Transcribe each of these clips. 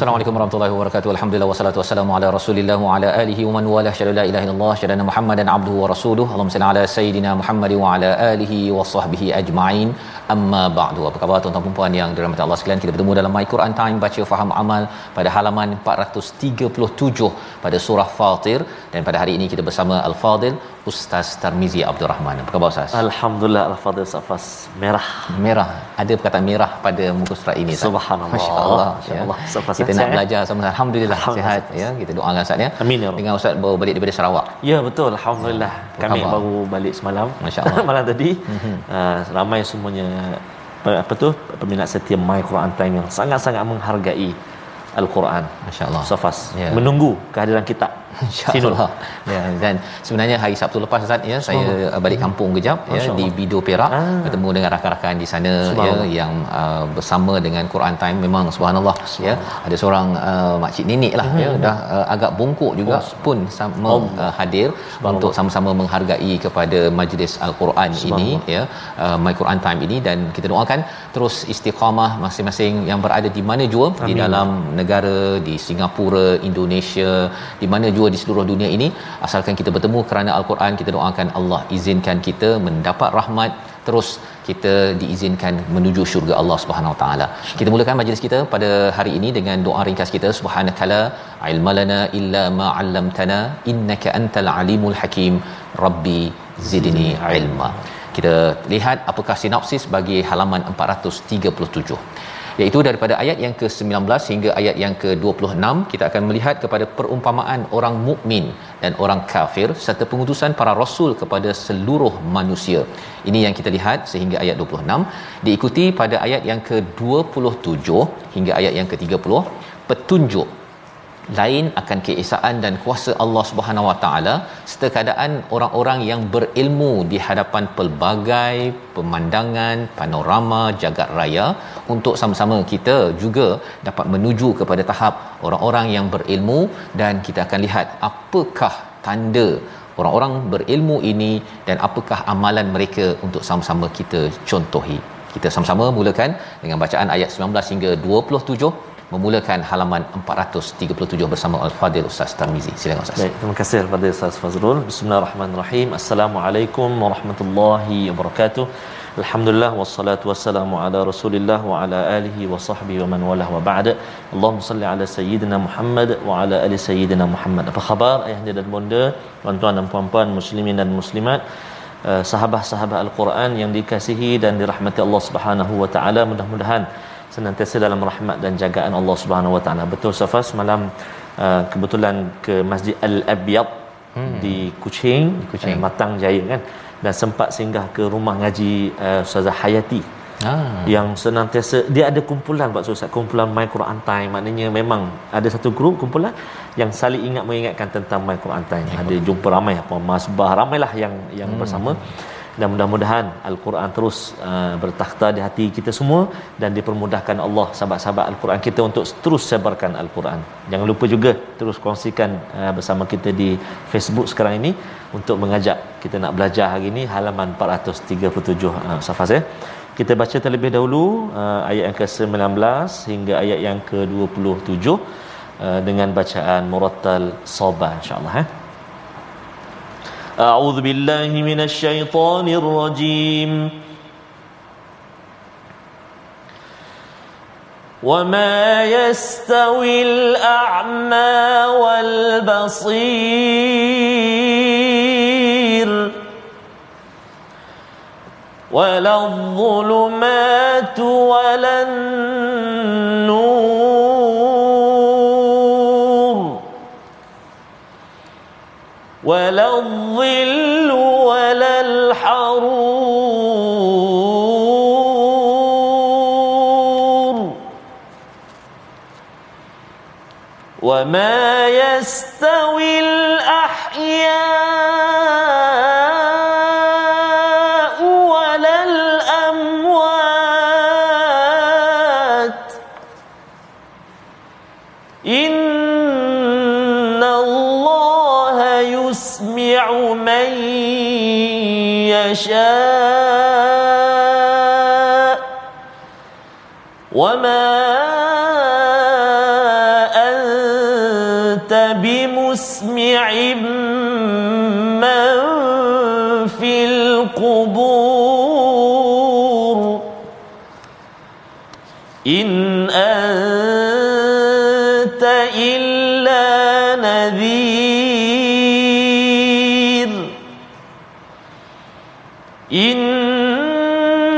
Assalamualaikum warahmatullahi wabarakatuh. Alhamdulillah wassalatu wassalamu ala Rasulillah wa ala alihi wa man wala syada la ilaha illallah syada Muhammadan abduhu wa rasuluhu. Allahumma salli ala sayidina Muhammad wa ala alihi wa sahbihi ajma'in. Amma ba'du. Apa khabar tuan-tuan dan puan yang dirahmati Allah sekalian? Kita bertemu dalam My Quran Time baca faham amal pada halaman 437 pada surah Fatir dan pada hari ini kita bersama Al-Fadil Ustaz Tarmizi Abdul Rahman. Apa khabar Ustaz? Alhamdulillah Al-Fadhil Safas merah Merah. Ada perkataan merah pada muka surat ini. Ustaz? Subhanallah. Masya-Allah. Masya-Allah. Ya. Safas Kita nak belajar sama Alhamdulillah, Alhamdulillah. sihat ya. Kita doakan Ustaz ya. Amin, ya Rabb. Dengan Ustaz baru balik daripada Sarawak. Ya betul Alhamdulillah Apa Kami khabar? baru balik semalam Masya Allah. Malam tadi uh, Ramai semuanya apa, tu Peminat setia My Quran Time Yang sangat-sangat menghargai Al-Quran Masya-Allah. Safas Ya. Menunggu kehadiran kita. InsyaAllah. Ya, dan sebenarnya hari Sabtu lepas Ustaz ya, saya uh, balik kampung kejap ya di. Bido Perak. Ah. bertemu dengan rakan-rakan di sana ya yang uh, bersama dengan Quran Time. Memang subhanallah ya. Ada seorang uh, makcik nenek lah ya dah uh, agak bongkok juga pun sama uh, hadir untuk sama-sama menghargai kepada majlis Al-Quran ini ya uh, My Quran Time ini. Dan kita doakan terus istiqamah masing-masing yang berada di mana jua di dalam negara di Singapura, Indonesia, di mana jua di seluruh dunia ini. Asalkan kita bertemu kerana Al-Quran kita doakan Allah izinkan kita mendapat rahmat. Terus kita diizinkan menuju syurga Allah Subhanahu Wa Taala. Kita mulakan majlis kita pada hari ini dengan doa ringkas kita. Subhanakala ilmalana illa ma 'allamtana innaka antal alimul hakim. Rabbi zidni ilma. Kita lihat apakah sinopsis bagi halaman 437 iaitu daripada ayat yang ke-19 hingga ayat yang ke-26 kita akan melihat kepada perumpamaan orang mukmin dan orang kafir serta pengutusan para rasul kepada seluruh manusia. Ini yang kita lihat sehingga ayat 26 diikuti pada ayat yang ke-27 hingga ayat yang ke-30 petunjuk lain akan keesaan dan kuasa Allah Subhanahu Wa Taala serta keadaan orang-orang yang berilmu di hadapan pelbagai pemandangan panorama jagat raya untuk sama-sama kita juga dapat menuju kepada tahap orang-orang yang berilmu dan kita akan lihat apakah tanda orang-orang berilmu ini dan apakah amalan mereka untuk sama-sama kita contohi. Kita sama-sama mulakan dengan bacaan ayat 19 hingga 27 memulakan halaman 437 bersama Al-Fadil Ustaz Tarmizi. Silakan Ustaz. Baik, terima kasih kepada Ustaz Fazrul. Bismillahirrahmanirrahim. Assalamualaikum warahmatullahi wabarakatuh. Alhamdulillah wassalatu wassalamu ala Rasulillah wa ala alihi wa sahbihi wa man walah wa ba'da. Allahumma salli ala sayyidina Muhammad wa ala ali sayyidina Muhammad. Apa khabar ayahanda dan bonda, tuan-tuan dan puan-puan muslimin dan muslimat? Uh, sahabat-sahabat Al-Quran yang dikasihi dan dirahmati Allah Subhanahu wa taala mudah-mudahan senantiasa dalam rahmat dan jagaan Allah Subhanahu Wa Taala. Betul Safas malam uh, kebetulan ke Masjid Al-Abyad hmm. di Kuching, Kuching. Uh, Matang Jaya kan dan sempat singgah ke rumah ngaji uh, Ustazah Hayati Ah. yang senantiasa dia ada kumpulan Pak Ustaz kumpulan My Quran Time maknanya memang ada satu grup kumpulan yang saling ingat mengingatkan tentang My Quran Time ada jumpa ramai apa masbah ramailah yang yang hmm. bersama dan mudah-mudahan al-Quran terus uh, bertakhta di hati kita semua dan dipermudahkan Allah sahabat-sahabat al-Quran kita untuk terus sebarkan al-Quran. Jangan lupa juga terus kongsikan uh, bersama kita di Facebook sekarang ini untuk mengajak kita nak belajar hari ini halaman 437 uh, Safas ya. Kita baca terlebih dahulu uh, ayat yang ke-19 hingga ayat yang ke-27 uh, dengan bacaan murattal sabah insya-Allah eh. أعوذ بالله من الشيطان الرجيم. وما يستوي الأعمى والبصير ولا الظلمات ولا النور ولا الظل ولا الحرور. وما يستوي الأحياء يشاء وما أنت بمسمع إنا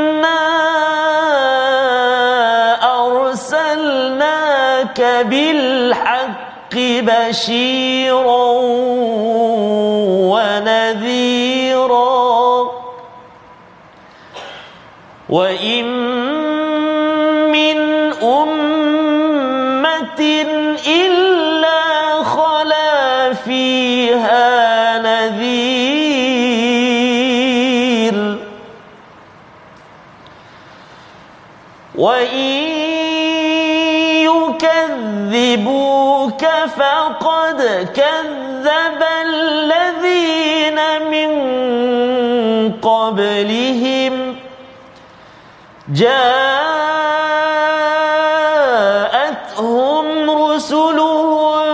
أرسلناك بالحق بشيرا ونذيرا وإن من أمة وإن يكذبوك فقد كذب الذين من قبلهم جاءتهم رسلهم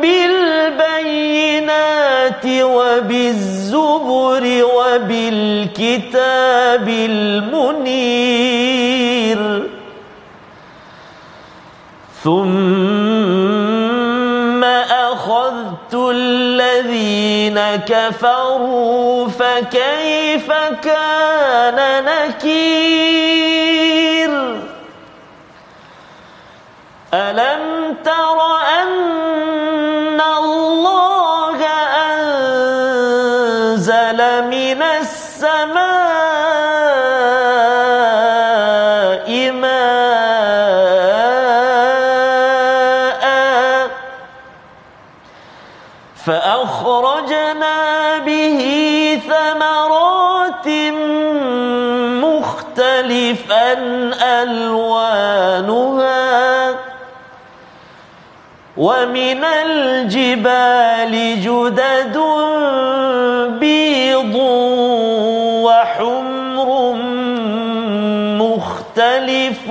بالبينات وبالزبر وبالكتاب المنير ثم أخذت الذين كفروا فكيف كان نكير ألم فأخرجنا به ثمرات مختلفا ألوانها ومن الجبال جدد بيض وحمر مختلف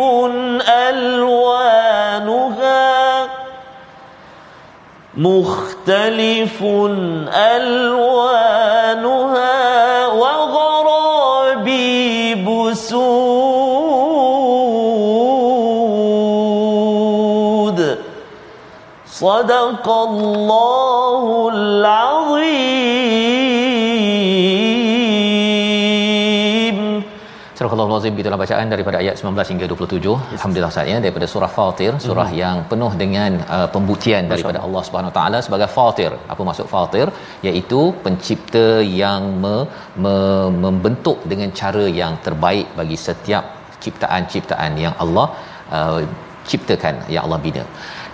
ألوانها مختلف ألوانها وغرابيب سود. صدق الله العظيم. Surah Al-Azim itulah bacaan daripada ayat 19 hingga 27. Alhamdulillah Ustaz ya daripada surah Fatir, surah hmm. yang penuh dengan uh, pembuktian daripada Allah Subhanahu Taala sebagai Fatir. Apa maksud Fatir? iaitu pencipta yang me, me, membentuk dengan cara yang terbaik bagi setiap ciptaan-ciptaan yang Allah uh, ciptakan yang Allah bina.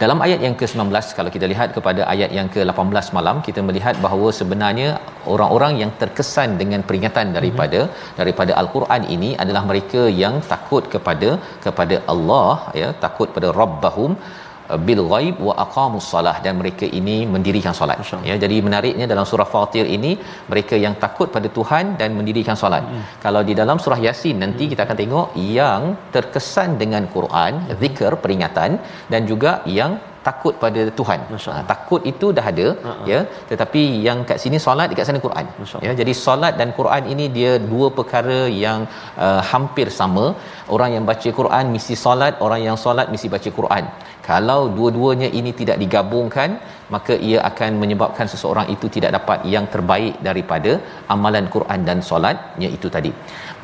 Dalam ayat yang ke-19 kalau kita lihat kepada ayat yang ke-18 malam kita melihat bahawa sebenarnya orang-orang yang terkesan dengan peringatan daripada mm-hmm. daripada al-Quran ini adalah mereka yang takut kepada kepada Allah ya takut pada rabbahum bil ghaib wa aqamus salah dan mereka ini mendirikan solat ya jadi menariknya dalam surah fatir ini mereka yang takut pada Tuhan dan mendirikan solat hmm. kalau di dalam surah yasin nanti hmm. kita akan tengok yang terkesan dengan Quran zikr peringatan dan juga yang takut pada Tuhan. Ha, takut itu dah ada uh-huh. ya tetapi yang kat sini solat dekat sana Quran. Ya jadi solat dan Quran ini dia dua perkara yang uh, hampir sama. Orang yang baca Quran mesti solat, orang yang solat mesti baca Quran. Kalau dua-duanya ini tidak digabungkan maka ia akan menyebabkan seseorang itu tidak dapat yang terbaik daripada amalan Quran dan solatnya itu tadi.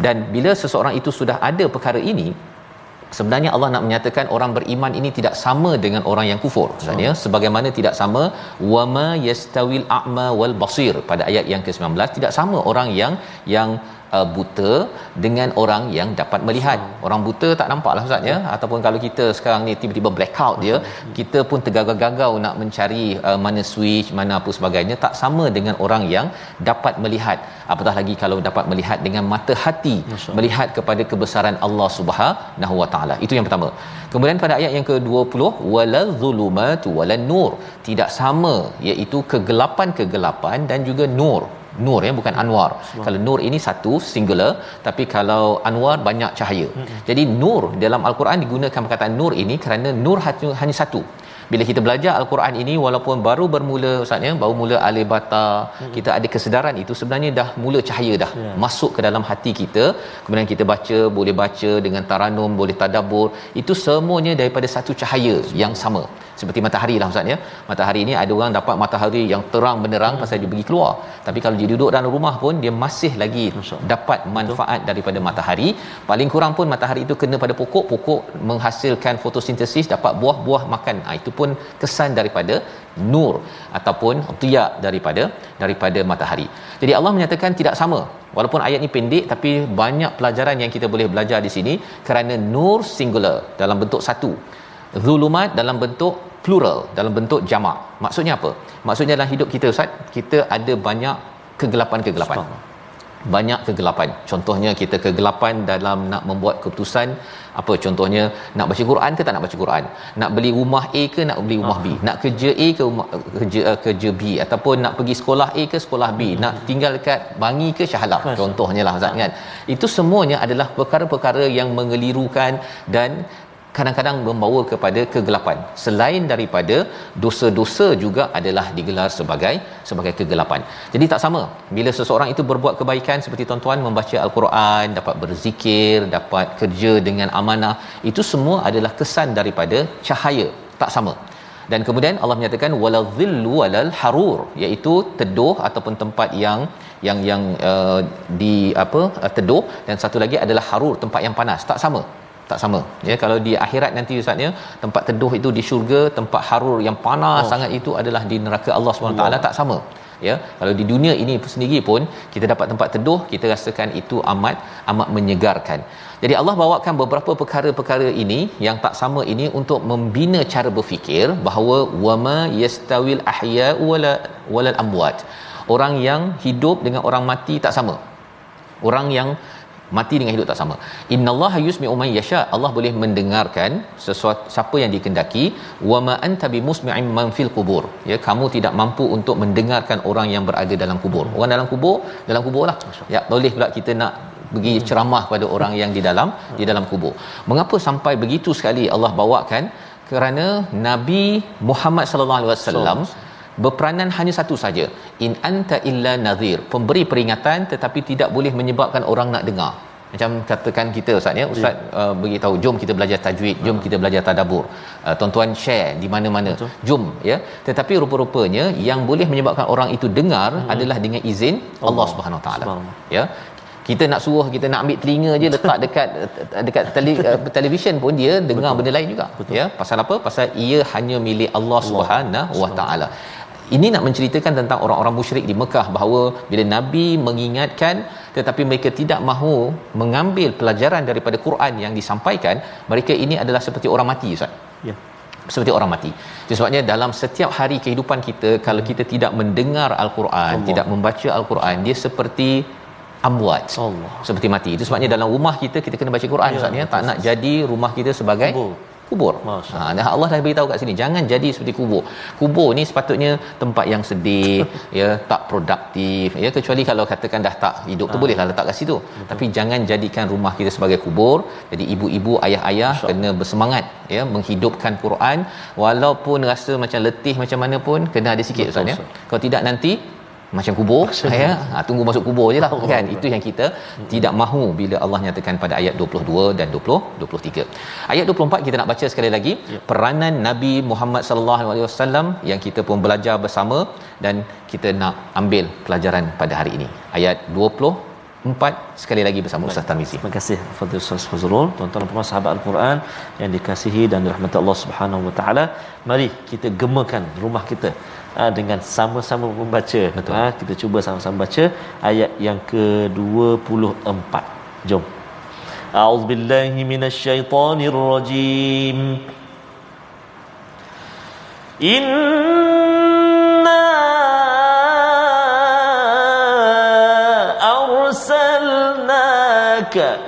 Dan bila seseorang itu sudah ada perkara ini sebenarnya Allah nak menyatakan orang beriman ini tidak sama dengan orang yang kufur maksudnya oh. sebagaimana tidak sama wama yastawil a'ma wal basir pada ayat yang ke-19 tidak sama orang yang yang uh, buta dengan orang yang dapat melihat. Hmm. Orang buta tak nampaklah ustaz ya hmm. ataupun kalau kita sekarang ni tiba-tiba blackout dia, hmm. kita pun tergagau-gagau nak mencari uh, mana switch, mana apa sebagainya tak sama dengan orang yang dapat melihat. Apatah lagi kalau dapat melihat dengan mata hati, Masya. melihat kepada kebesaran Allah Subhanahu Wa Taala. Itu yang pertama. Kemudian pada ayat yang ke-20 walal zulumatu walan nur tidak sama iaitu kegelapan-kegelapan dan juga nur nur ya bukan anwar. Kalau nur ini satu singular tapi kalau anwar banyak cahaya. Hmm. jadi nur dalam al-Quran digunakan perkataan nur ini kerana nur hanya, hanya satu. Bila kita belajar al-Quran ini walaupun baru bermula ustaz ya baru mula alif bata hmm. kita ada kesedaran itu sebenarnya dah mula cahaya dah yeah. masuk ke dalam hati kita. Kemudian kita baca boleh baca dengan taranum boleh tadabbur. Itu semuanya daripada satu cahaya yang sama seperti matahari lah ustaz ya. Matahari ni ada orang dapat matahari yang terang benderang hmm. pasal dia pergi keluar. Tapi kalau dia duduk dalam rumah pun dia masih lagi dapat manfaat daripada matahari. Paling kurang pun matahari itu kena pada pokok. Pokok menghasilkan fotosintesis dapat buah-buah makan. Ha, itu pun kesan daripada nur ataupun tiyak daripada daripada matahari. Jadi Allah menyatakan tidak sama. Walaupun ayat ini pendek tapi banyak pelajaran yang kita boleh belajar di sini. Kerana nur singular dalam bentuk satu zulumat dalam bentuk plural dalam bentuk jamak. Maksudnya apa? Maksudnya dalam hidup kita ustaz kita ada banyak kegelapan-kegelapan. Banyak kegelapan. Contohnya kita kegelapan dalam nak membuat keputusan apa contohnya nak baca Quran ke tak nak baca Quan nak beli rumah A ke nak beli rumah B? Nak kerja A ke rumah, kerja uh, kerja B? Ataupun nak pergi sekolah A ke sekolah B? Hmm. nak tinggal dekat Bangi ke Shah Alam contohnya lah Ustaz kan? Itu semuanya adalah perkara-perkara yang mengelirukan dan kadang-kadang membawa kepada kegelapan. Selain daripada dosa-dosa juga adalah digelar sebagai sebagai kegelapan. Jadi tak sama. Bila seseorang itu berbuat kebaikan seperti tuan-tuan membaca al-Quran dapat berzikir dapat kerja dengan amanah itu semua adalah kesan daripada cahaya. Tak sama. Dan kemudian Allah menyatakan waladzillu walal harur iaitu teduh ataupun tempat yang yang yang uh, di apa uh, teduh. Dan satu lagi adalah harur tempat yang panas. Tak sama tak sama. Ya kalau di akhirat nanti ustaz ya tempat teduh itu di syurga tempat harur yang panas oh. sangat itu adalah di neraka Allah SWT Allah. tak sama. Ya kalau di dunia ini sendiri pun kita dapat tempat teduh kita rasakan itu amat amat menyegarkan. Jadi Allah bawakan beberapa perkara-perkara ini yang tak sama ini untuk membina cara berfikir bahawa wama yastawil ahya wala walal amwat. Orang yang hidup dengan orang mati tak sama. Orang yang mati dengan hidup tak sama. Innallaha yusmi'u man yasha. Allah boleh mendengarkan sesuatu siapa yang dikendaki. Wa ma anta bimusmi'in man fil qubur. Ya kamu tidak mampu untuk mendengarkan orang yang berada dalam kubur. Orang dalam kubur dalam kubur lah ya boleh pula kita nak pergi ceramah pada orang yang di dalam di dalam kubur. Mengapa sampai begitu sekali Allah bawakan? Kerana Nabi Muhammad sallallahu alaihi wasallam berperanan hanya satu saja. In anta illa nadhir. Pemberi peringatan tetapi tidak boleh menyebabkan orang nak dengar. Macam katakan kita ustaz ya. Ustaz ya. uh, beritahu jom kita belajar tajwid jom kita belajar tadabbur. Uh, tuan-tuan share di mana-mana. Betul. jom ya. Tetapi rupa-rupanya yang boleh menyebabkan orang itu dengar hmm. adalah dengan izin Allah, Allah Subhanahu taala. Ya. Kita nak suruh kita nak ambil telinga je letak dekat dekat tele, uh, televisyen pun dia dengar Betul. benda lain juga Betul. ya. Pasal apa? Pasal ia hanya milik Allah Subhanahu wa taala ini nak menceritakan tentang orang-orang musyrik di Mekah bahawa bila Nabi mengingatkan tetapi mereka tidak mahu mengambil pelajaran daripada Quran yang disampaikan, mereka ini adalah seperti orang mati Ustaz. Ya. Seperti orang mati. Itu sebabnya dalam setiap hari kehidupan kita kalau kita tidak mendengar Al-Quran, Allah. tidak membaca Al-Quran, dia seperti amwat. Allah. Seperti mati. Itu sebabnya dalam rumah kita kita kena baca Quran ya, Ustaz ya. Tak nak jadi rumah kita sebagai kubur kubur. Ha dan Allah dah beritahu kat sini jangan jadi seperti kubur. Kubur ni sepatutnya tempat yang sedih, ya, tak produktif, ya kecuali kalau katakan dah tak hidup tu bolehlah letak kat situ. Tapi jangan jadikan rumah kita sebagai kubur. Jadi ibu-ibu, ayah-ayah kena bersemangat ya menghidupkan Quran walaupun rasa macam letih macam mana pun kena ada sikit ustaz ya. Kalau tidak nanti macam kubur ya. Ha, tunggu masuk kubur je lah kan? Itu yang kita tidak mahu bila Allah nyatakan pada ayat 22 dan 20 23 ayat 24 kita nak baca sekali lagi. Peranan Nabi Muhammad sallallahu alaihi wasallam yang kita pun belajar bersama dan kita nak ambil pelajaran pada hari ini. Ayat 24 sekali lagi bersama Ustaz Tarmizi Terima kasih Fadil Ustaz Fazrul, tuan-tuan dan puan sahabat Al-Quran yang dikasihi dan dirahmati Allah Subhanahu Wa Taala. Mari kita gemakan rumah kita ha, dengan sama-sama membaca. Betul. Ha, kita cuba sama-sama baca ayat yang ke-24. Jom. A'udzubillahi minasyaitonirrajim. Inna angka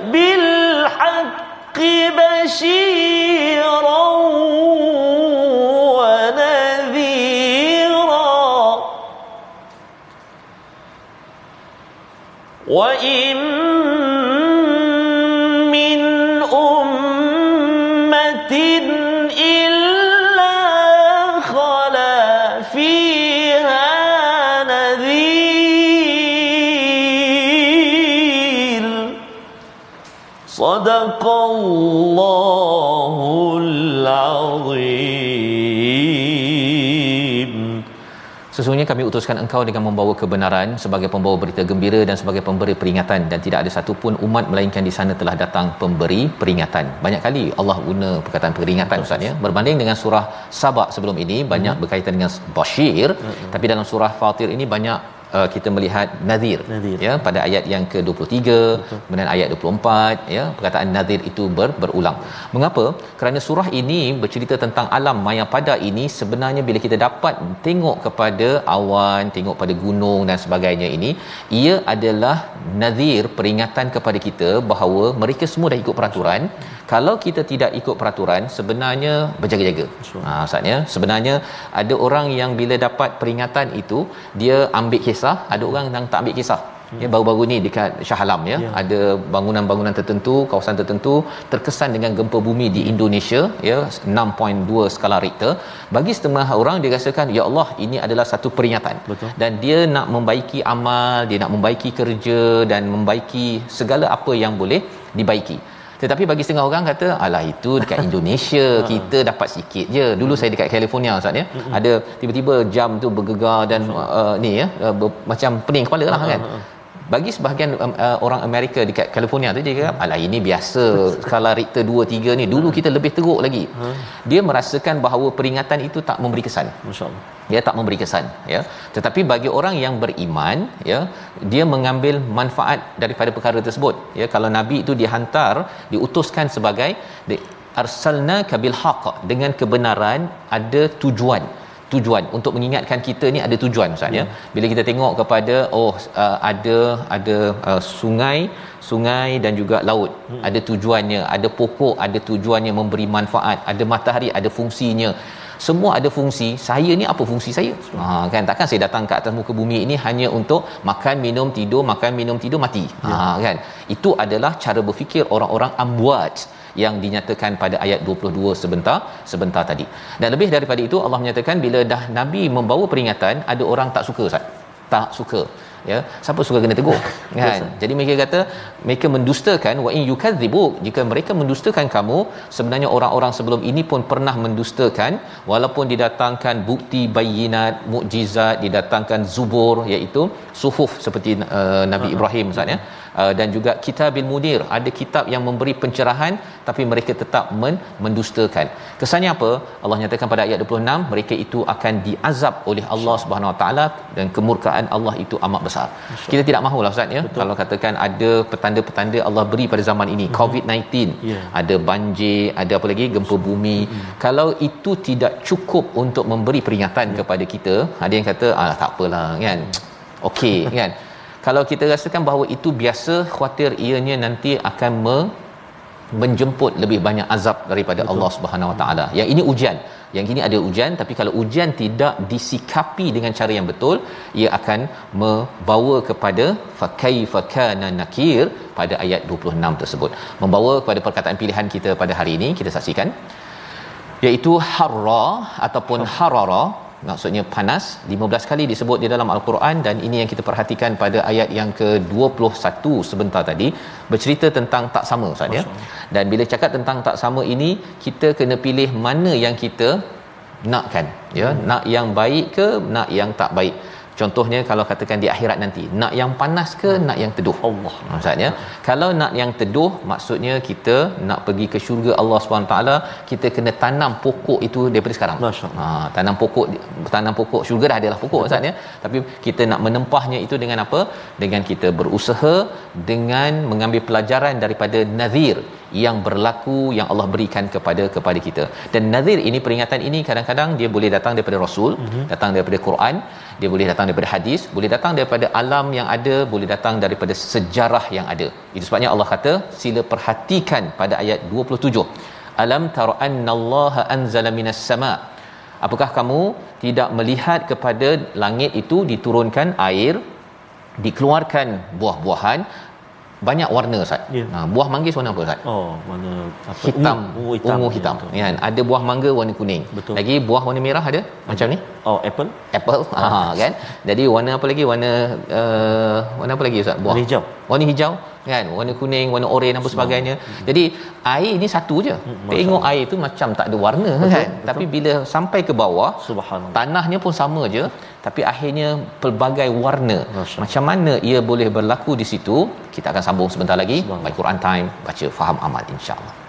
Sesungguhnya kami utuskan engkau dengan membawa kebenaran sebagai pembawa berita gembira dan sebagai pemberi peringatan dan tidak ada satu pun umat melainkan di sana telah datang pemberi peringatan. Banyak kali Allah guna perkataan peringatan Ustaz ya. Berbanding dengan surah Sabak sebelum ini banyak berkaitan dengan Bashir tapi dalam surah Fatir ini banyak uh, kita melihat nadhir Nadhir. ya pada ayat yang ke-23 kemudian ayat 24 ya perkataan nadhir itu ber, berulang. Mengapa? Kerana surah ini bercerita tentang alam maya pada ini sebenarnya bila kita dapat tengok kepada awan tengok pada gunung dan sebagainya ini ia adalah nadhir peringatan kepada kita bahawa mereka semua dah ikut peraturan kalau kita tidak ikut peraturan sebenarnya berjaga-jaga. Ha maksudnya sebenarnya ada orang yang bila dapat peringatan itu dia ambil kisah ada orang yang tak ambil kisah. Ya baru-baru ni dekat Shah Alam ya, Ya. ada bangunan-bangunan tertentu kawasan tertentu terkesan dengan gempa bumi di Indonesia ya 6.2 skala Richter. Bagi setengah orang dia rasakan ya Allah ini adalah satu peringatan. Betul. dan dia nak membaiki amal dia nak membaiki kerja dan membaiki segala apa yang boleh dibaiki tetapi bagi setengah orang kata alah itu dekat Indonesia kita dapat sikit je. Dulu saya dekat California Ustaz ya. Ada tiba-tiba jam tu bergegar dan uh, ni ya uh, ber, macam pening kepala lah kan bagi sebahagian um, uh, orang Amerika dekat California tu dia kata alah ini biasa. Skala Richter 2 3 ni dulu kita lebih teruk lagi. Dia merasakan bahawa peringatan itu tak memberi kesan. Masya-Allah. dia tak memberi kesan ya. Tetapi bagi orang yang beriman ya dia mengambil manfaat daripada perkara tersebut ya. Kalau nabi itu dihantar diutuskan sebagai arsalna kabil haqq. Dengan kebenaran ada tujuan tujuan. Untuk mengingatkan kita ni ada tujuan ustaz ya. Bila kita tengok kepada oh uh, ada ada uh, sungai sungai dan juga laut. Hmm. ada tujuannya ada pokok ada tujuannya memberi manfaat ada matahari ada fungsinya semua ada fungsi saya ni apa fungsi saya ha kan takkan saya datang ke atas muka bumi ini hanya untuk makan minum tidur makan minum tidur mati ha kan itu adalah cara berfikir orang-orang amwat yang dinyatakan pada ayat 22 sebentar sebentar tadi. Dan lebih daripada itu Allah menyatakan bila dah nabi membawa peringatan ada orang tak suka Ustaz. Tak suka. Ya, siapa suka kena tegur? kan? Jadi mereka kata mereka mendustakan wa in yukadzibu jika mereka mendustakan kamu sebenarnya orang-orang sebelum ini pun pernah mendustakan walaupun didatangkan bukti bayinat mukjizat didatangkan zubur iaitu suhuf seperti uh, Nabi Ibrahim Ustaz ya uh, dan juga kitabil munir ada kitab yang memberi pencerahan tapi mereka tetap men- mendustakan. Kesannya apa? Allah nyatakan pada ayat 26 mereka itu akan diazab oleh Allah Subhanahu Wa Taala dan kemurkaan Allah itu amat besar. Kita tidak mahulah ustaz ya. Kalau katakan ada petanda-petanda Allah beri pada zaman ini Mhm. COVID-19 Ya. ada banjir ada apa lagi gempa bumi. Kalau itu tidak cukup untuk memberi peringatan kepada kita ada yang kata ah tak apalah kan? Okey kan kalau kita rasakan bahawa itu biasa khuatir ianya nanti akan me, menjemput lebih banyak azab daripada Betul. Allah Subhanahu Wa Taala. Yang ini ujian. Yang ini ada ujian tapi kalau ujian tidak disikapi dengan cara yang betul, ia akan membawa kepada fakaifa kana nakir pada ayat 26 tersebut. Membawa kepada perkataan pilihan kita pada hari ini kita saksikan iaitu harra ataupun harara maksudnya panas 15 kali disebut di dalam al-Quran dan ini yang kita perhatikan pada ayat yang ke-21 sebentar tadi. Bercerita tentang tak sama ustaz ya. Dan bila cakap tentang tak sama ini kita kena pilih mana yang kita nakkan ya. Hmm. nak yang baik ke nak yang tak baik Contohnya kalau katakan di akhirat nanti, nak yang panas ke nak yang teduh? Allah. Maksudnya, kalau nak yang teduh, maksudnya kita nak pergi ke syurga Allah SWT, kita kena tanam pokok itu daripada sekarang. Ha, tanam pokok tanam pokok syurga dah adalah pokok maksudnya. Tapi kita nak menempahnya itu dengan apa? Dengan kita berusaha dengan mengambil pelajaran daripada nazir yang berlaku yang Allah berikan kepada kepada kita. Dan nazir ini peringatan ini kadang-kadang dia boleh datang daripada rasul, mm-hmm. datang daripada Quran, dia boleh datang daripada hadis, boleh datang daripada alam yang ada, boleh datang daripada sejarah yang ada. Itu sebabnya Allah kata, sila perhatikan pada ayat 27. Alam tara annallaha anzala minas sama. Apakah kamu tidak melihat kepada langit itu diturunkan air, dikeluarkan buah-buahan banyak warna Ustaz. Yeah. Ha, buah manggis warna apa Ustaz? Oh, warna apa? Hitam. Ungu, hitam. Ungu hitam. Ya, kan? Ada buah mangga warna kuning. Betul. Lagi buah warna merah ada? Macam ni? Oh, apple. Apple. Ha, kan? Jadi warna apa lagi? Warna uh, warna apa lagi Ustaz? Buah. Warna hijau. Warna hijau kan? Warna kuning warna oranye dan sebagainya. Hmm. jadi air ni satu je. Hmm, tengok air tu macam tak ada warna betul, kan? betul. tapi bila sampai ke bawah subhanallah. tanahnya pun sama je tapi akhirnya pelbagai warna. Macam mana ia boleh berlaku di situ? Kita akan sambung sebentar lagi. Baik Quran time baca faham amal insyaallah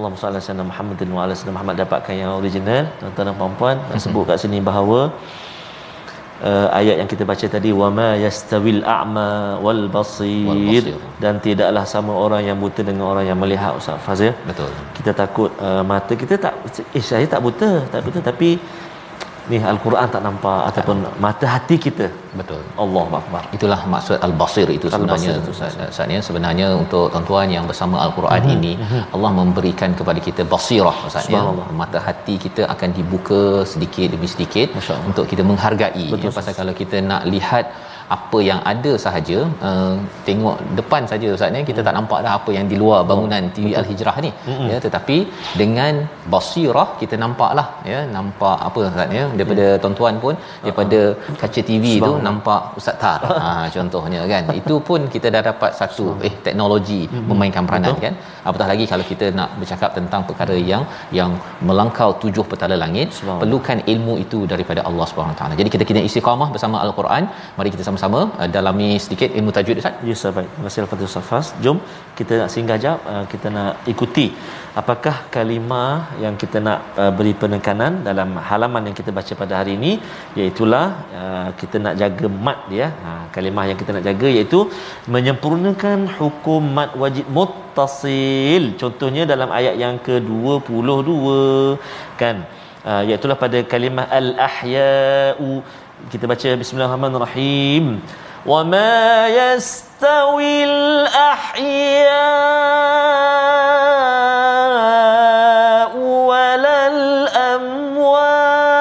Allahumma salli ala Muhammadin wa ala sayyidina Muhammad. Dapatkan yang original tuan-tuan dan puan-puan. Mm-hmm. sebut kat sini bahawa uh, ayat yang kita baca tadi wama yastawil a'ma wal basir. Dan tidaklah sama orang yang buta dengan orang yang melihat Ustaz. Fazil? Betul. Kita takut uh, mata kita tak eh saya tak buta tak buta. Tapi ni al-Quran tak nampak tak ataupun nampak. mata hati kita. Betul. Allah akbar. Itulah maksud al-basir itu sebenarnya sebenarnya sebenarnya untuk tuan-tuan yang bersama al-Quran mm-hmm. ini mm-hmm. Allah memberikan kepada kita basirah maksudnya mata hati kita akan dibuka sedikit demi sedikit untuk kita menghargai. Betul, ya, pasal kalau kita nak lihat apa yang ada sahaja uh, tengok depan saja ustaz ni kita tak nampak dah apa yang di luar bangunan TV Betul. Al-Hijrah ni mm-hmm. ya tetapi dengan basirah kita nampaklah ya nampak apa ustaz ya daripada mm. tuan-tuan pun daripada kaca TV tu nampak ustaz tar ha contohnya kan itu pun kita dah dapat satu eh teknologi mm-hmm. memainkan peranan Betul. kan apatah lagi kalau kita nak bercakap tentang perkara yang yang melangkau tujuh petala langit perlukan ilmu itu daripada Allah Subhanahu taala jadi kita kena istiqamah bersama al-Quran mari kita sama-sama uh, dalami sedikit ilmu tajwid Ustaz. Ya. Terima kasih Al-Fatihah Safas. Jom kita nak singgah jap uh, kita nak ikuti apakah kalimah yang kita nak uh, beri penekanan dalam halaman yang kita baca pada hari ini iaitu uh, kita nak jaga mat dia. Ha, kalimah yang kita nak jaga iaitu menyempurnakan hukum mat wajib muttasil. Contohnya dalam ayat yang ke-22 kan. Uh, iaitu pada kalimah al-ahya'u kita baca bismillahirrahmanirrahim ma yastawil ahya walal amwat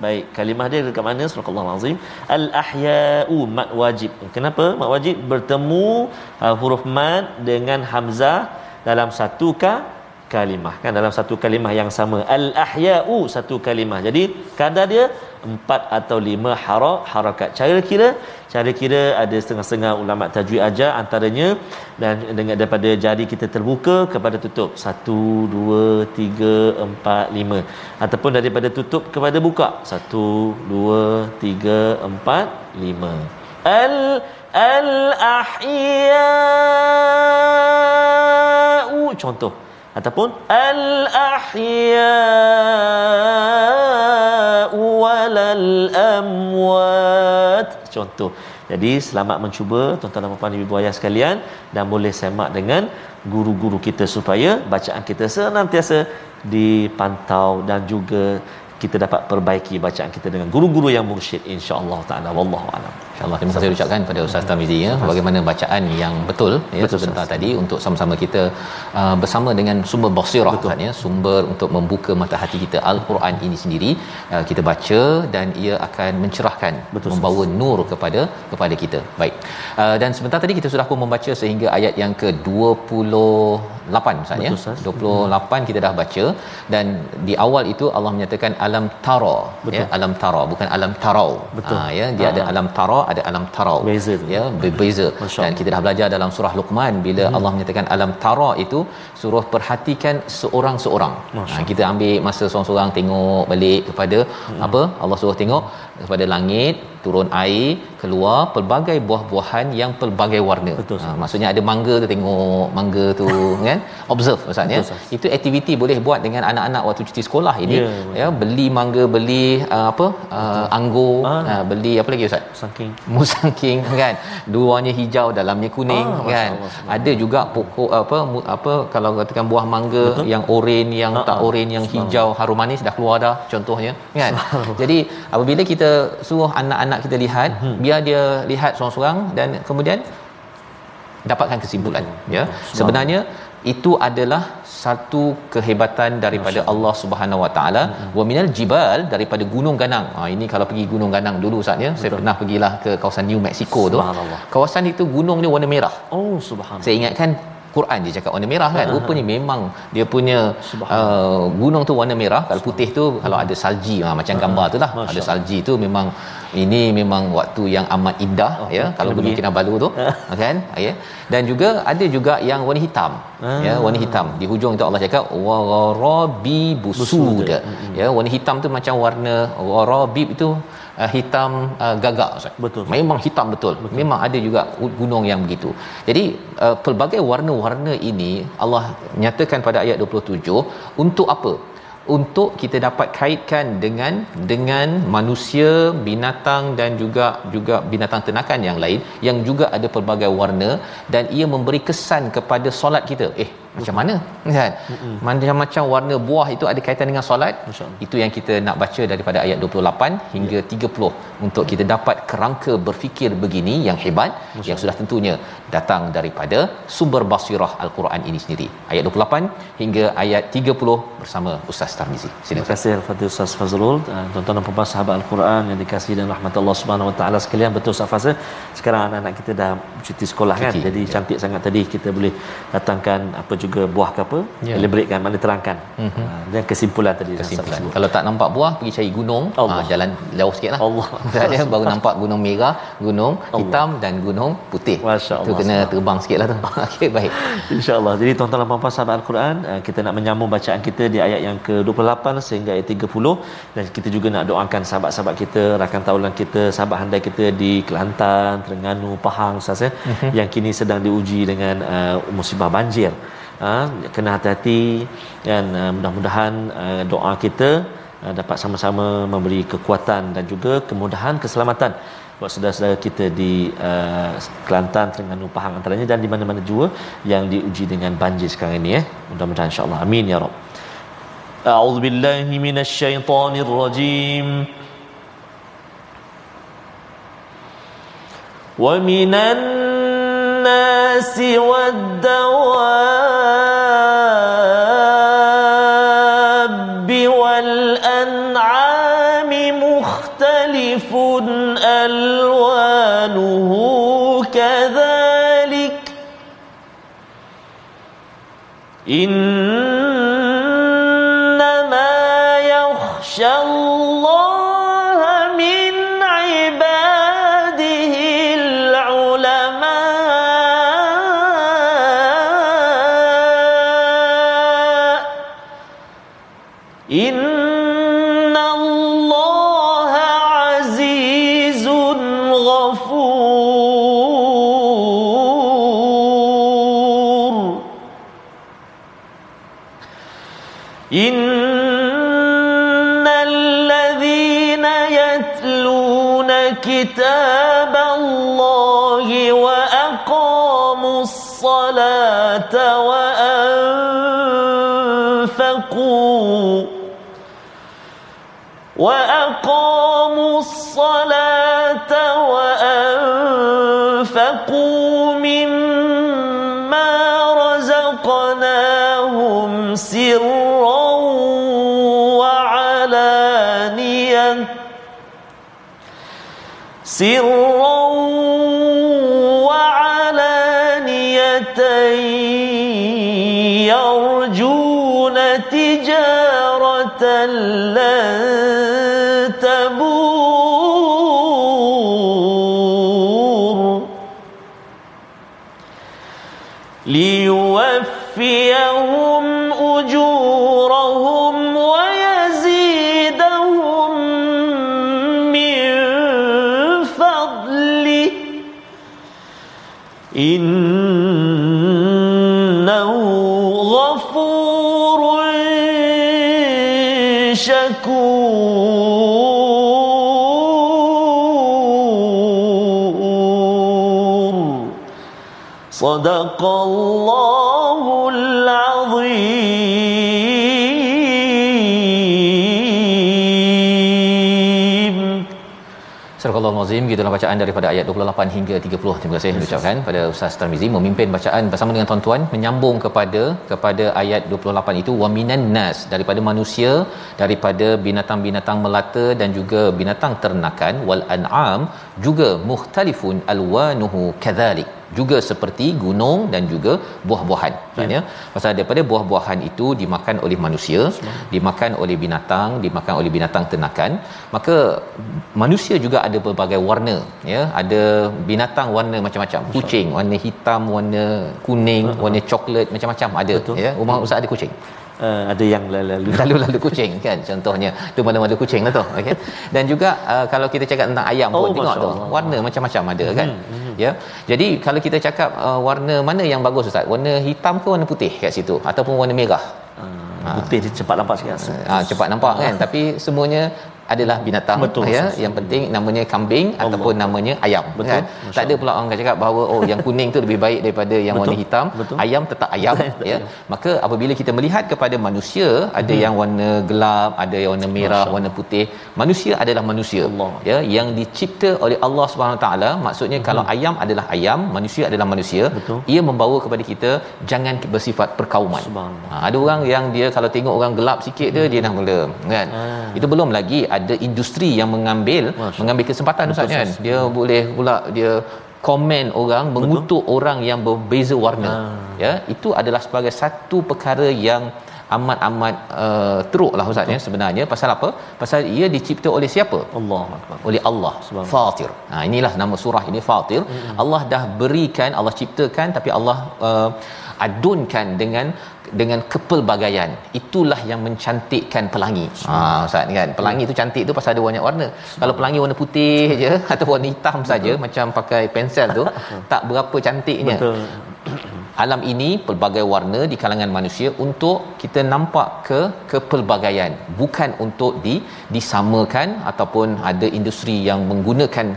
baik kalimah dia dekat mana? Surah Allah azim al ahya'u mat wajib. Kenapa mat wajib? Bertemu uh, huruf mat dengan hamzah dalam satu ka kalimah. Kan dalam satu kalimah yang sama. Al ahya'u satu kalimah. Jadi kadar dia empat atau lima hara, harakat. Cara kira cara kira ada setengah-setengah ulama tajwid ajar antaranya dan dengan daripada jari kita terbuka kepada tutup. Satu dua tiga empat lima. Ataupun daripada tutup kepada buka. Satu dua tiga empat lima. Al al ahya contoh ataupun al ahya walal amwat. Contoh. Jadi selamat mencuba tuan-tuan dan puan ibu ayah sekalian dan boleh semak dengan guru-guru kita supaya bacaan kita senantiasa dipantau dan juga kita dapat perbaiki bacaan kita dengan guru-guru yang mursyid insya-Allah taala. Wallahu alam. InsyaAllah terima kasih ucapkan kepada Ustaz Tamizi ya bagaimana bacaan yang betul ya betul, sebentar tadi untuk sama-sama kita uh, bersama dengan sumber basirah Ustaz ya sumber untuk membuka mata hati kita Al-Quran ini sendiri uh, kita baca dan ia akan mencerahkan betul, membawa sas. nur kepada kepada kita. Baik. Uh, dan sebentar tadi kita sudah pun membaca sehingga ayat yang ke-28 Ustaz ya. 28 kita dah baca dan di awal itu Allah menyatakan alam tara ya alam tara bukan alam tarau. Betul. Ha, ya dia ha. ada alam tara ada alam tarau. Beza ya berbeza dan kita dah belajar dalam surah luqman bila hmm. Allah menyatakan alam tara itu suruh perhatikan seorang seorang ha, kita ambil masa seorang-seorang tengok balik kepada hmm. apa? Allah suruh tengok kepada langit turun air keluar pelbagai buah-buahan yang pelbagai warna. Betul, ha, maksudnya ada mangga tu tengok mangga tu kan? Observe maksudnya itu aktiviti boleh buat dengan anak-anak waktu cuti sekolah ini. Yeah, ya beli mangga beli uh, apa uh, anggur ah. uh, beli apa lagi ustaz? Saking musangking kan? Luarnya hijau dalamnya kuning ah, kan? ada juga pokok apa apa kalau katakan buah mangga Betul? yang oren yang ah, tak ah. oren yang hijau harum manis dah keluar dah contohnya kan? Jadi apabila kita suruh anak-anak kita lihat hmm. biar dia lihat seorang-seorang dan kemudian dapatkan kesimpulan hmm. ya sebenarnya itu adalah satu kehebatan daripada. Allah Subhanahu Wa Taala hmm. wa minal jibal daripada gunung ganang. Ha ini kalau pergi gunung ganang dulu Ustaz ya. Saya pernah pergilah ke kawasan New Mexico tu. Kawasan itu gunung ni warna merah. Oh subhanallah. Saya ingatkan Quran dia cakap warna merah kan. Rupanya memang dia punya uh, gunung tu warna merah. Kalau putih tu kalau ada salji ha, macam gambar tu lah. Ada salji tu memang ini memang waktu yang amat indah oh, ya. Kalau Gunung Kinabalu tu kan ya. Dan juga ada juga yang warna hitam ah. ya warna hitam. Di hujung tu Allah cakap warabi busud. Ya warna hitam tu macam warna warabi itu uh, hitam uh, gagak Ustaz. Betul. Memang hitam betul. betul. Memang ada juga gunung yang begitu. Jadi uh, pelbagai warna-warna ini Allah nyatakan pada ayat 27 untuk apa? untuk kita dapat kaitkan dengan dengan manusia, binatang dan juga juga binatang ternakan yang lain yang juga ada pelbagai warna dan ia memberi kesan kepada solat kita. Eh, macam mana? Kan? Macam-macam warna buah itu ada kaitan dengan solat. Itu yang kita nak baca daripada ayat 28 hingga ya. 30 untuk kita dapat kerangka berfikir begini yang hebat Masya. yang sudah tentunya datang daripada sumber basirah al-Quran ini sendiri. Ayat 28 hingga ayat 30 bersama Ustaz Tarmizi. Terima kasih kepada Ustaz Fazrul. Uh, tuan-tuan dan puan sahabat al-Quran yang dikasihi dan rahmat Allah Subhanahu wa taala sekalian betul Ustaz Fazrul sekarang anak-anak kita dah cuti sekolah kan? cuti, kan jadi ya. cantik sangat tadi kita boleh datangkan apa juga buah ke apa yeah. elaboratekan mana terangkan mm-hmm. uh, dan kesimpulan tadi kesimpulan. kalau tak nampak buah pergi cari gunung Allah. Uh, jalan jauh sikitlah Allah dia baru nampak gunung merah gunung Allah. hitam dan gunung putih Masya itu kena terbang sikitlah tu okey baik insyaallah jadi tuan-tuan dan puan-puan sahabat al-Quran uh, kita nak menyambung bacaan kita di ayat yang ke-28 sehingga ayat 30 dan kita juga nak doakan sahabat-sahabat kita rakan taulan kita sahabat handai kita di Kelantan Terengganu Pahang sahaja mm-hmm. yang kini sedang diuji dengan uh, musibah banjir ha, kena hati-hati dan uh, mudah-mudahan uh, doa kita dapat sama-sama memberi kekuatan dan juga kemudahan keselamatan buat saudara-saudara kita di Kelantan, Terengganu, Pahang antaranya dan di mana-mana juga yang diuji dengan banjir sekarang ini eh. Mudah-mudahan insya-Allah. Amin ya rab. A'udzu billahi minasyaitonir rajim. الناس والدواب والأنعام مختلف ألوانه كذلك إن سرا وعلانية يرجون تجارة لن تبور إنه غفور شكور. صدق الله العظيم. Surah Al-Azim gitulah bacaan daripada ayat 28 hingga 30 terima kasih ucapkan pada Ustaz Tarmizi. Memimpin bacaan bersama dengan tuan-tuan menyambung kepada kepada ayat 28 itu wa minan nas daripada manusia daripada binatang-binatang melata dan juga binatang ternakan wal an'am juga mukhtalifun alwanuhu kadzalik juga seperti gunung dan juga buah-buahan. Maksudnya pasal daripada buah-buahan itu dimakan oleh manusia, dimakan oleh binatang, dimakan oleh binatang ternakan, maka manusia juga ada berbagai warna ya. Ada binatang warna macam-macam. Kucing warna hitam, warna kuning, warna coklat macam-macam ada Betul. ya. Rumah ustaz ada kucing. uh, ada yang lalu Lalu-lalu kucing kan contohnya tu mana-mana kucing lah tu okey dan juga uh, kalau kita cakap tentang ayam pun Oh, tengok Masya tu warna macam-macam ada kan ya. Jadi kalau kita cakap uh, warna mana yang bagus ustaz? Warna hitam ke warna putih kat situ? Ataupun warna merah? Uh, putih dia cepat nampak sikit. Ah cepat nampak kan? Tapi semuanya adalah binatang Betul, ya Ustaz. yang penting namanya kambing Allah. ataupun namanya ayam Betul, kan Masya tak ada pula orang cakap bahawa oh yang kuning tu lebih baik daripada yang Betul, warna hitam betul. ayam tetap ayam Tetap ya ayam. maka apabila kita melihat kepada manusia ada yang warna gelap ada yang warna merah Masya warna putih manusia adalah manusia Allah. ya yang dicipta oleh Allah Subhanahu taala maksudnya kalau ayam adalah ayam manusia adalah manusia Betul. ia membawa kepada kita jangan bersifat perkauman. Ha, ada orang yang dia kalau tengok orang gelap sikit dia dia dah mula kan. Ah. Itu belum lagi ada industri yang mengambil Masya. mengambil kesempatan Ustaz kan. Dia boleh pula dia komen orang mengutuk orang yang berbeza warna. Ah. Ya, itu adalah sebagai satu perkara yang amat-amat uh, teruk lah Ustaz ya sebenarnya pasal apa? Pasal ia dicipta oleh siapa? Allah oleh Allah. Fatir. Ha inilah nama surah ini Fatir. Hmm. Allah dah berikan, Allah ciptakan tapi Allah uh, adunkan dengan dengan kepelbagaian. Itulah yang mencantikkan pelangi. Ha ustaz kan. Pelangi tu cantik tu pasal ada banyak warna. Kalau pelangi warna putih je atau warna hitam saja macam pakai pensel tu tak berapa cantiknya Betul. Alam ini pelbagai warna di kalangan manusia untuk kita nampak ke kepelbagaian bukan untuk di disamakan ataupun ada industri yang menggunakan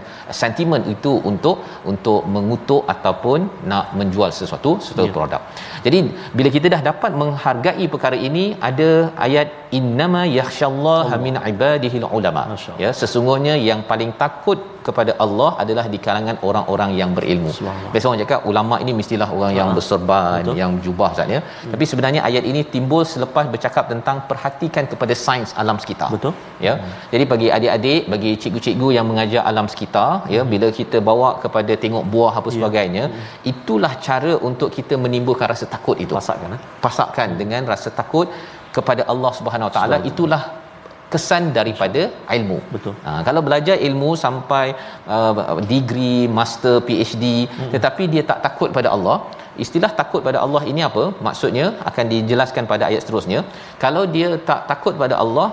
sentimen itu untuk untuk mengutuk ataupun nak menjual sesuatu sesuatu Ya. produk. Jadi bila kita dah dapat menghargai perkara ini ada ayat innama yakhsyallaha min ibadihil ulama. Ya, sesungguhnya yang paling takut kepada Allah adalah di kalangan orang-orang yang berilmu. Biasa orang cakap ulama ini mestilah orang yang Ha. berserban, Betul. yang jubah Ustaz ya. Hmm. Tapi sebenarnya ayat ini timbul selepas bercakap tentang perhatikan kepada sains alam sekitar. Betul. Ya. Hmm. Jadi bagi adik-adik, bagi cikgu-cikgu yang mengajar alam sekitar, ya, bila kita bawa kepada tengok buah apa sebagainya, itulah cara untuk kita menimbulkan rasa takut itu. Pasakkan eh? Pasakkan dengan rasa takut kepada Allah Subhanahu Wa Taala itulah kesan daripada ilmu. Betul. Ha, kalau belajar ilmu sampai uh, degree, master, PhD hmm. tetapi dia tak takut pada Allah, istilah takut pada Allah ini apa? Maksudnya akan dijelaskan pada ayat seterusnya. Kalau dia tak takut pada Allah,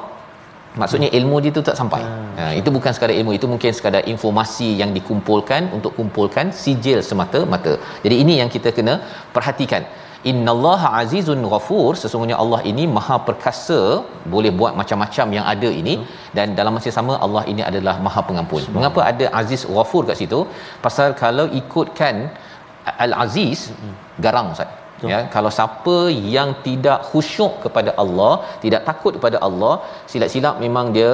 maksudnya ilmu dia tu tak sampai. Ha, itu bukan sekadar ilmu, itu mungkin sekadar informasi yang dikumpulkan untuk kumpulkan sijil semata-mata. Jadi ini yang kita kena perhatikan. Innallaha azizun ghafur sesungguhnya Allah ini maha perkasa boleh buat macam-macam yang ada ini. Hmm. dan dalam masa sama Allah ini adalah maha pengampun. Mengapa ada aziz ghafur kat situ? Pasal kalau ikutkan al aziz hmm. garang ustaz. Ya kalau siapa yang tidak khusyuk kepada Allah tidak takut kepada Allah silap-silap memang dia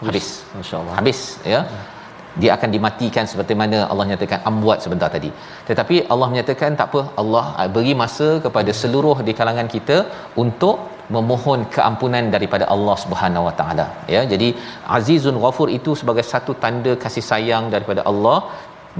habis. masyaallah habis ya. Hmm dia akan dimatikan seperti mana Allah nyatakan amwat sebentar tadi. Tetapi Allah menyatakan tak apa, Allah beri masa kepada seluruh di kalangan kita untuk memohon keampunan daripada Allah Subhanahu Wa Taala. Ya, jadi Azizun Ghafur itu sebagai satu tanda kasih sayang daripada Allah.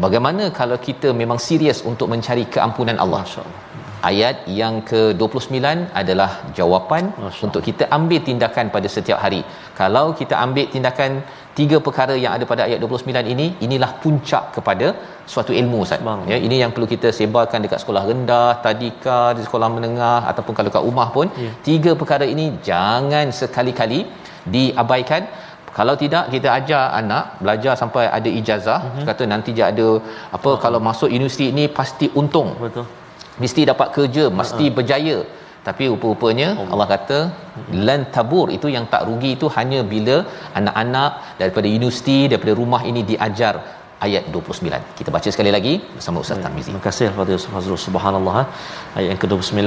Bagaimana kalau kita memang serius untuk mencari keampunan Allah? Masya-Allah ayat yang ke-29 adalah jawapan untuk kita ambil tindakan pada setiap hari. Kalau kita ambil tindakan tiga perkara yang ada pada ayat 29 ini, inilah puncak kepada suatu ilmu Ustaz. Ya, ini yang perlu kita sebarkan dekat sekolah rendah, tadika, di sekolah menengah ataupun kalau kat rumah pun, ya. tiga perkara ini jangan sekali-kali diabaikan kalau tidak kita ajar anak belajar sampai ada ijazah uh-huh. kata nanti dia ada apa uh-huh. kalau masuk universiti ini pasti untung betul mesti dapat kerja mesti uh-huh. berjaya tapi rupa-rupanya oh. Allah kata lan tabur itu yang tak rugi itu hanya bila anak-anak daripada universiti daripada rumah ini diajar ayat 29. Kita baca sekali lagi bersama Ustaz Tarmizi. Terima kasih kepada Ustaz Fazrul. Subhanallah. Ayat yang ke-29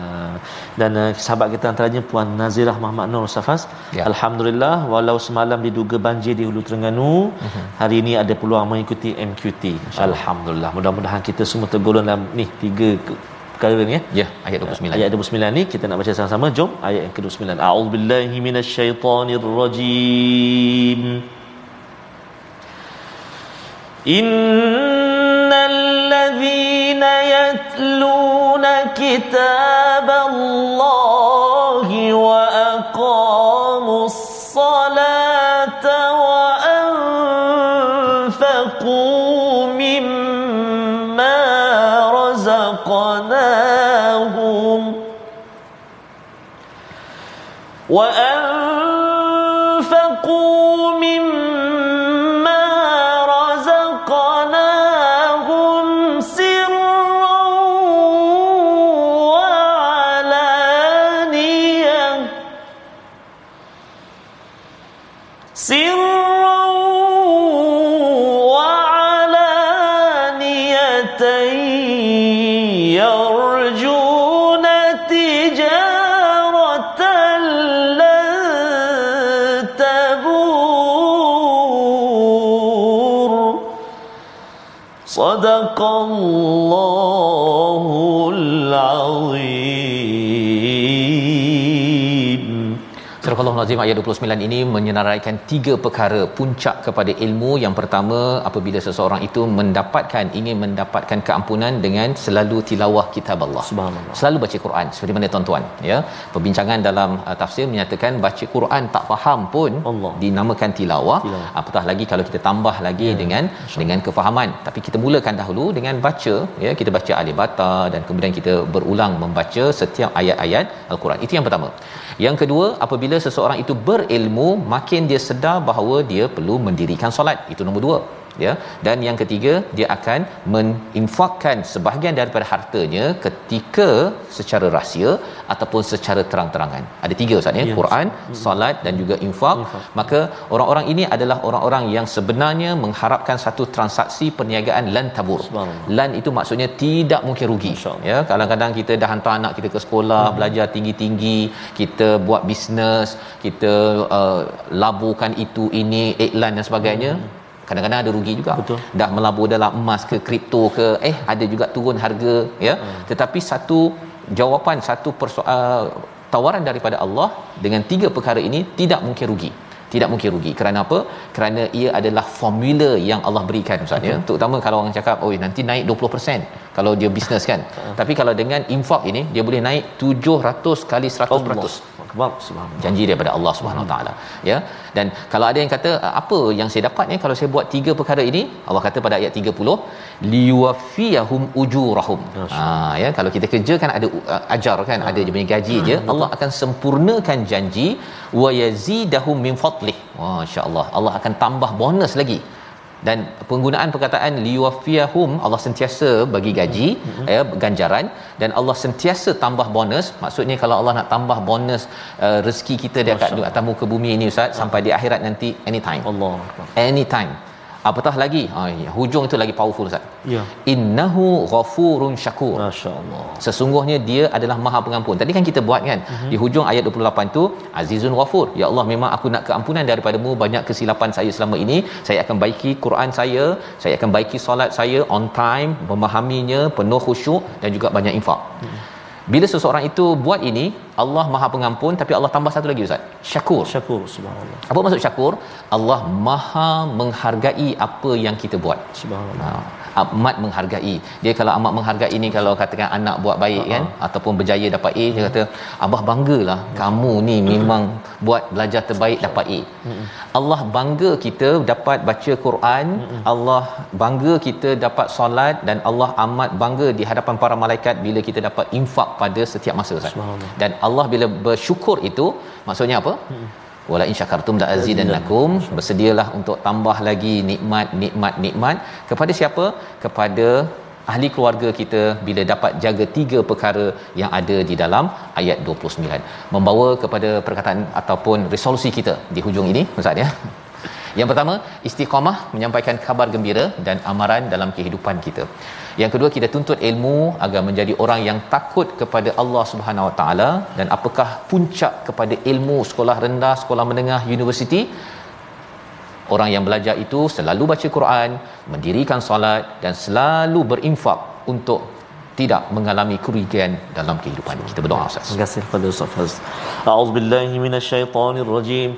uh, dan uh, sahabat kita antaranya Puan Nazirah Muhammad Nur Ustaz Faz. Ya. Alhamdulillah walau semalam diduga banjir di Hulu Terengganu, uh-huh. hari ini ada peluang mengikuti MQT. Alhamdulillah. Mudah-mudahan kita semua tergolong dalam ni tiga perkara ni ya. Ya, ayat 29. Ayat 29 ni kita nak baca sama-sama. Jom ayat yang ke-29. A'udzubillahi minasyaitonirrajim. Innal ladzina yatluna kitaballahi وأنفقوا صدق الله العظيم Al-Nazim ayat 29 ini menyenaraikan tiga perkara puncak kepada ilmu. Yang pertama, apabila seseorang itu mendapatkan ingin mendapatkan keampunan dengan selalu tilawah kitab Allah. Subhanallah. Selalu baca Quran seperti mana tuan-tuan, ya. Perbincangan dalam uh, tafsir menyatakan baca Quran tak faham pun Allah. dinamakan tilawah. Tilawah. Apatah lagi kalau kita tambah lagi ya, dengan Masya dengan kefahaman. Tapi kita mulakan dahulu dengan baca, ya. Kita baca alif dan kemudian kita berulang membaca setiap ayat-ayat Al-Quran. Itu yang pertama. Yang kedua, apabila seseorang itu berilmu, makin dia sedar bahawa dia perlu mendirikan solat. Itu nombor dua. Ya. Dan yang ketiga, dia akan meninfakkan sebahagian daripada hartanya ketika secara rahsia ataupun secara terang-terangan. Ada tiga Ustaz ya, ya Quran, solat dan juga infak. infak. Maka orang-orang ini adalah orang-orang yang sebenarnya mengharapkan satu transaksi perniagaan lan tabur. Lan itu maksudnya tidak mungkin rugi. Ya, kadang-kadang kita dah hantar anak kita ke sekolah, hmm. belajar tinggi-tinggi, kita buat bisnes, kita uh, laburkan itu ini iklan dan sebagainya. Hmm kadang-kadang ada rugi juga Betul. dah melabur dalam emas ke kripto ke eh ada juga turun harga ya hmm. tetapi satu jawapan satu persoal tawaran daripada Allah dengan tiga perkara ini tidak mungkin rugi tidak mungkin rugi kerana apa kerana ia adalah formula yang Allah berikan ustaz ya terutama kalau orang cakap oh nanti naik 20% kalau dia bisnes kan tapi kalau dengan infak ini dia boleh naik 700 kali 100% Allah. Akbar subhanallah. Janji daripada Allah Subhanahu Wa Taala. Ya. Dan kalau ada yang kata apa yang saya dapat ni kalau saya buat tiga perkara ini, Allah kata pada ayat 30, liwafiyahum ujurahum. Ha ya, kalau kita kerja kan ada uh, ajar kan, ha. ada dia punya gaji ha. je. Allah akan sempurnakan janji wa yazidahum min fadlih. Masya-Allah. Allah akan tambah bonus lagi. Dan penggunaan perkataan liwafiyahum Allah sentiasa bagi gaji mm-hmm. ya ganjaran. Dan Allah sentiasa tambah bonus. Maksudnya kalau Allah nak tambah bonus uh, rezeki kita dia akan atas muka bumi ini ustaz sampai di akhirat nanti anytime. Allah anytime apatah lagi? Ha hujung itu lagi powerful ustaz. Ya. Innahu ghafurun syakur. Masyaallah. Sesungguhnya dia adalah maha pengampun. Tadi kan kita buat kan? Uh-huh. di hujung ayat 28 tu azizun ghafur. Ya Allah memang aku nak keampunan daripadamu. Banyak kesilapan saya selama ini. Saya akan baiki Quran saya. Saya akan baiki solat saya on time memahaminya penuh khusyuk dan juga banyak infak. Uh-huh. Bila seseorang itu buat ini Allah Maha Pengampun tapi Allah tambah satu lagi ustaz. Syakur. Syakur subhanallah. Apa maksud syakur? Allah Maha menghargai apa yang kita buat. Subhanallah amat menghargai dia kalau amat menghargai ni kalau katakan anak buat baik uh-huh. kan ataupun berjaya dapat A dia kata abah banggalah uh-huh. kamu ni memang buat belajar terbaik dapat A uh-huh. Allah bangga kita dapat baca Quran uh-huh. Allah bangga kita dapat solat dan Allah amat bangga di hadapan para malaikat bila kita dapat infak pada setiap masa Ustaz dan Allah bila bersyukur itu maksudnya apa uh-huh wala in syakartum la azidannakum bersedialah untuk tambah lagi nikmat nikmat nikmat. Kepada siapa? Kepada ahli keluarga kita bila dapat jaga tiga perkara yang ada di dalam ayat 29 membawa kepada perkataan ataupun resolusi kita di hujung ini ustaz ya. Yang pertama istiqamah menyampaikan kabar gembira dan amaran dalam kehidupan kita yang kedua kita tuntut ilmu agar menjadi orang yang takut kepada Allah Subhanahu Wa Taala dan apakah puncak kepada ilmu sekolah rendah, sekolah menengah, universiti? Orang yang belajar itu selalu baca Quran, mendirikan solat dan selalu berinfak untuk tidak mengalami kerugian dalam kehidupan. Kita berdoa Ustaz. Terima kasih kepada Ustaz Faz. A'udzubillahi minasyaitonirrajim.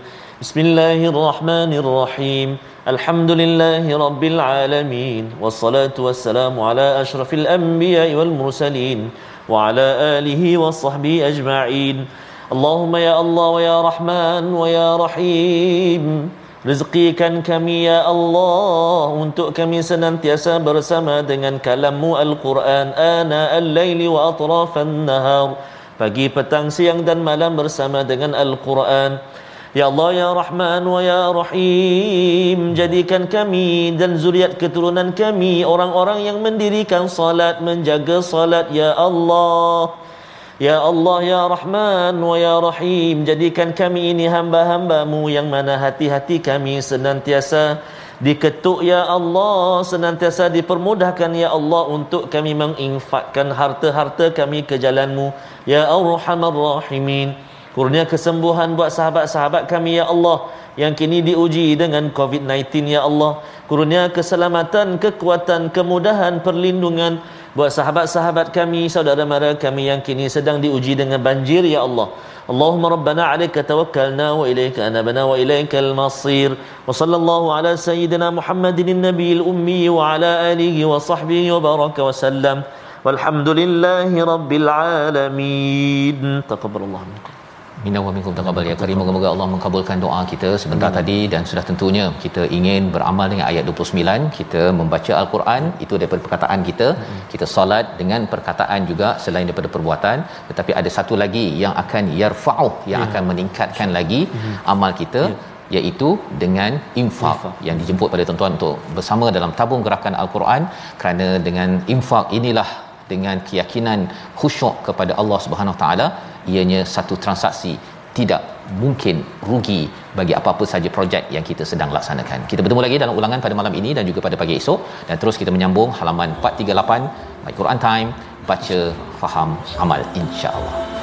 Bismillahirrahmanirrahim. الحمد لله رب العالمين والصلاة والسلام على أشرف الأنبياء والمرسلين وعلى آله وصحبه أجمعين اللهم يا الله ويا رحمن ويا رحيم رزقي كان كمي يا الله untuk kami senantiasa bersama dengan kalammu Al-Quran آناء الليل وأطراف النهار pagi, petang, siang dan malam bersama dengan Al-Quran Ya Allah ya Rahman wa ya Rahim jadikan kami dan zuriat keturunan kami orang-orang yang mendirikan salat menjaga salat. Ya Allah Ya Allah ya Rahman wa ya Rahim jadikan kami ini hamba-hambamu yang mana hati-hati kami senantiasa diketuk. Ya Allah senantiasa dipermudahkan. Ya Allah untuk kami menginfakkan harta-harta kami ke jalanmu. Ya Arhamar Rahimin Kurnia kesembuhan buat sahabat-sahabat kami ya Allah yang kini diuji dengan COVID-19 ya Allah. Kurnia keselamatan, kekuatan, kemudahan, perlindungan buat sahabat-sahabat kami, saudara mara kami yang kini sedang diuji dengan banjir ya Allah. Allahumma rabbana alaika tawakkalna wa ilaika anabna wa ilaika al-masir. Wa sallallahu ala sayyidina Muhammadin nabiyil ummi wa ala alihi wa sahbihi wa baraka wa sallam. Walhamdulillahi Minna wa minkum taqabbal ya karim moga-moga Allah mengabulkan doa kita sebentar hmm. tadi dan sudah tentunya kita ingin beramal dengan ayat 29 kita membaca al-Quran itu daripada perkataan kita hmm. kita solat dengan perkataan juga selain daripada perbuatan tetapi ada satu lagi yang akan yarfa'u yang hmm. akan meningkatkan lagi hmm. amal kita iaitu dengan infak yang dijemput pada tuan-tuan untuk bersama dalam tabung gerakan al-Quran kerana dengan infak inilah dengan keyakinan khusyuk kepada Allah Subhanahu taala ianya satu transaksi tidak mungkin rugi bagi apa-apa saja projek yang kita sedang laksanakan. Kita bertemu lagi dalam ulangan pada malam ini dan juga pada pagi esok dan terus kita menyambung halaman 438 My Quran Time baca faham amal insya-Allah.